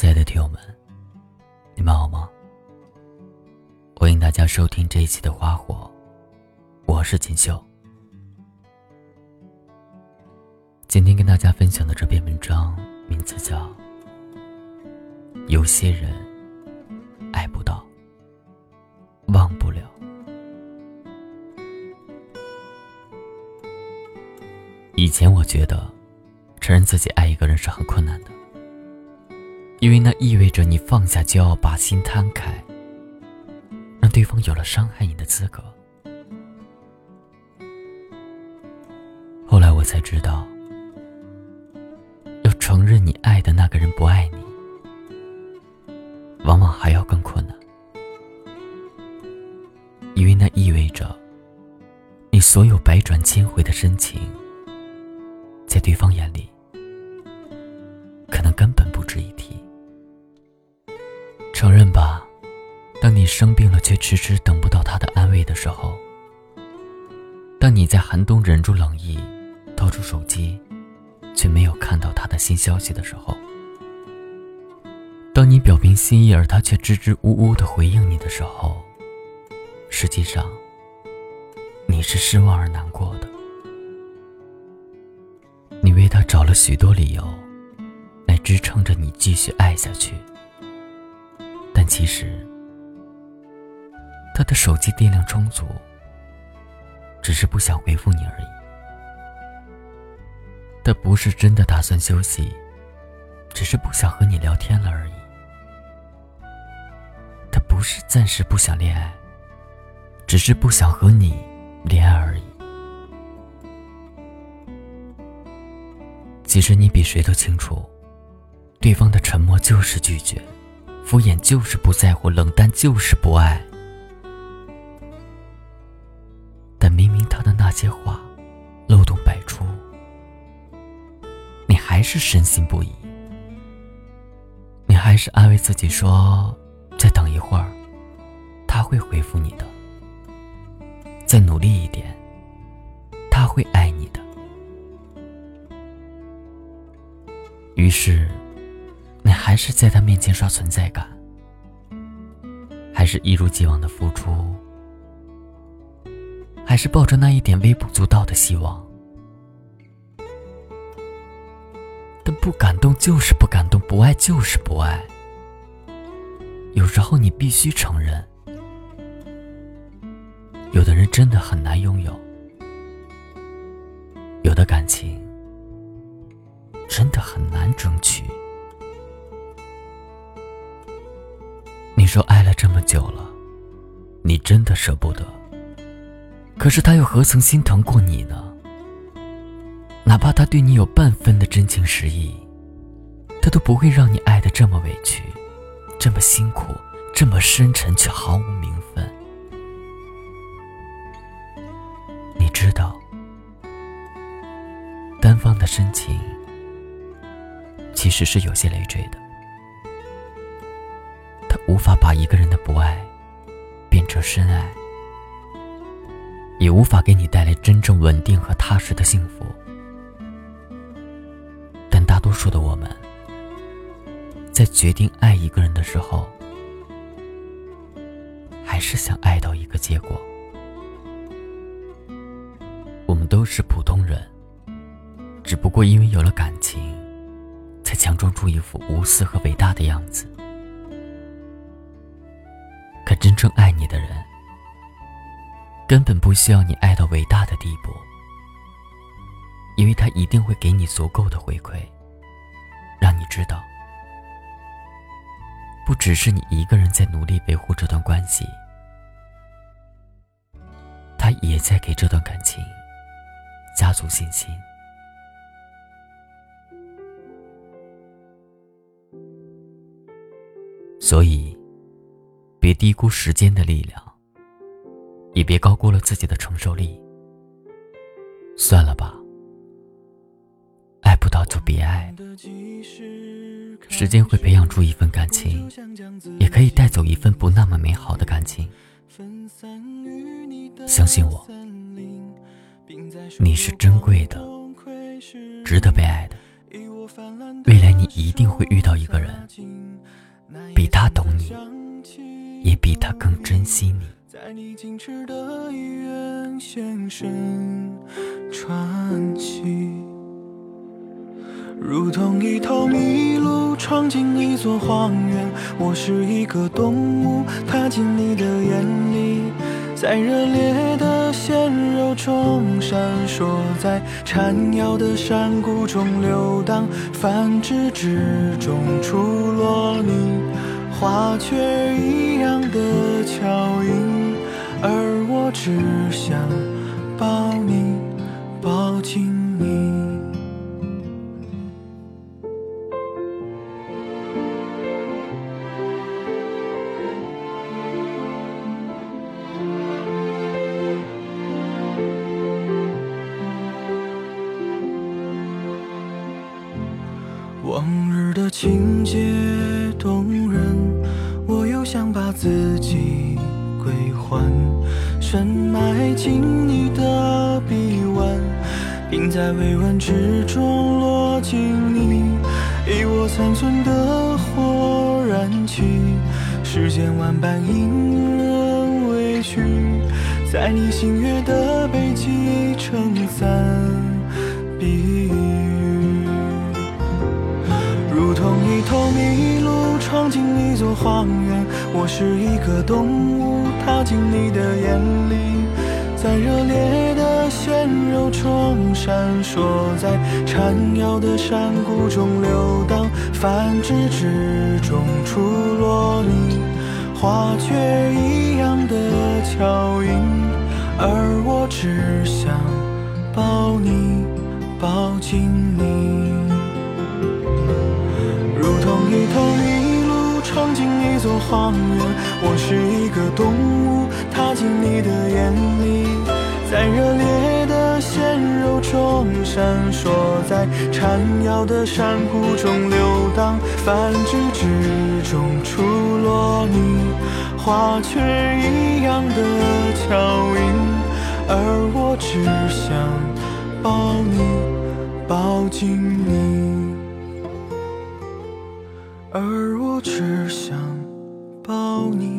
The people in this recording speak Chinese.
亲爱的听友们，你们好吗？欢迎大家收听这一期的《花火》，我是锦绣。今天跟大家分享的这篇文章名字叫《有些人爱不到，忘不了》。以前我觉得，承认自己爱一个人是很困难的。因为那意味着你放下就要把心摊开，让对方有了伤害你的资格。后来我才知道，要承认你爱的那个人不爱你，往往还要更困难。因为那意味着，你所有百转千回的深情，在对方眼里，可能根本当你生病了却迟迟等不到他的安慰的时候；当你在寒冬忍住冷意，掏出手机，却没有看到他的新消息的时候；当你表明心意而他却支支吾吾的回应你的时候，实际上，你是失望而难过的。你为他找了许多理由，来支撑着你继续爱下去。但其实，他的手机电量充足，只是不想回复你而已。他不是真的打算休息，只是不想和你聊天了而已。他不是暂时不想恋爱，只是不想和你恋爱而已。其实你比谁都清楚，对方的沉默就是拒绝。敷衍就是不在乎，冷淡就是不爱。还是深信不疑。你还是安慰自己说：“再等一会儿，他会回复你的。再努力一点，他会爱你的。”于是。你还是在他面前刷存在感，还是一如既往的付出，还是抱着那一点微不足道的希望。不感动就是不感动，不爱就是不爱。有时候你必须承认，有的人真的很难拥有，有的感情真的很难争取。你说爱了这么久了，你真的舍不得。可是他又何曾心疼过你呢？哪怕他对你有半分的真情实意，他都不会让你爱的这么委屈，这么辛苦，这么深沉，却毫无名分。你知道，单方的深情其实是有些累赘的。他无法把一个人的不爱变成深爱，也无法给你带来真正稳定和踏实的幸福。多数的我们，在决定爱一个人的时候，还是想爱到一个结果。我们都是普通人，只不过因为有了感情，才强装出一副无私和伟大的样子。可真正爱你的人，根本不需要你爱到伟大的地步，因为他一定会给你足够的回馈，知道，不只是你一个人在努力维护这段关系，他也在给这段感情加足信心。所以。别低估时间的力量，也别高估了自己的承受力。算了吧，就别爱。时间会培养出一份感情，也可以带走一份不那么美好的感情。相信我，你是珍贵的，值得被爱的。未来你一定会遇到一个人，比他懂你，也比他更珍惜你。在你矜持的医院现身传奇，如同一头麋鹿闯进一座荒原，我是一个动物踏进你的眼里，在热烈的鲜肉中闪烁，在缠绕的山谷中流荡，繁殖之中出落你，花雀一样的巧音。而我只想抱你，抱紧你。往日的情节动人，我又想把自己。归还，深埋进你的臂弯，并在微温之中落进你一窝残存的火燃起，世间万般因人委屈，在你星月的背脊撑伞避雨，迷路闯进一座荒原，我是一个动物。踏进你的眼里，在热烈的鲜肉中闪烁，在缠绕的山谷中流荡，繁殖之中出落你，花雀一样的巧音，而我只想抱你，抱紧你，座荒原，我是一个动物。踏进你的眼里，在热烈的鲜肉中闪烁，在缠绕的山谷中流荡，繁殖之中出落你，花雀一样的巧音，而我只想抱你，抱紧你，而我只想抱你。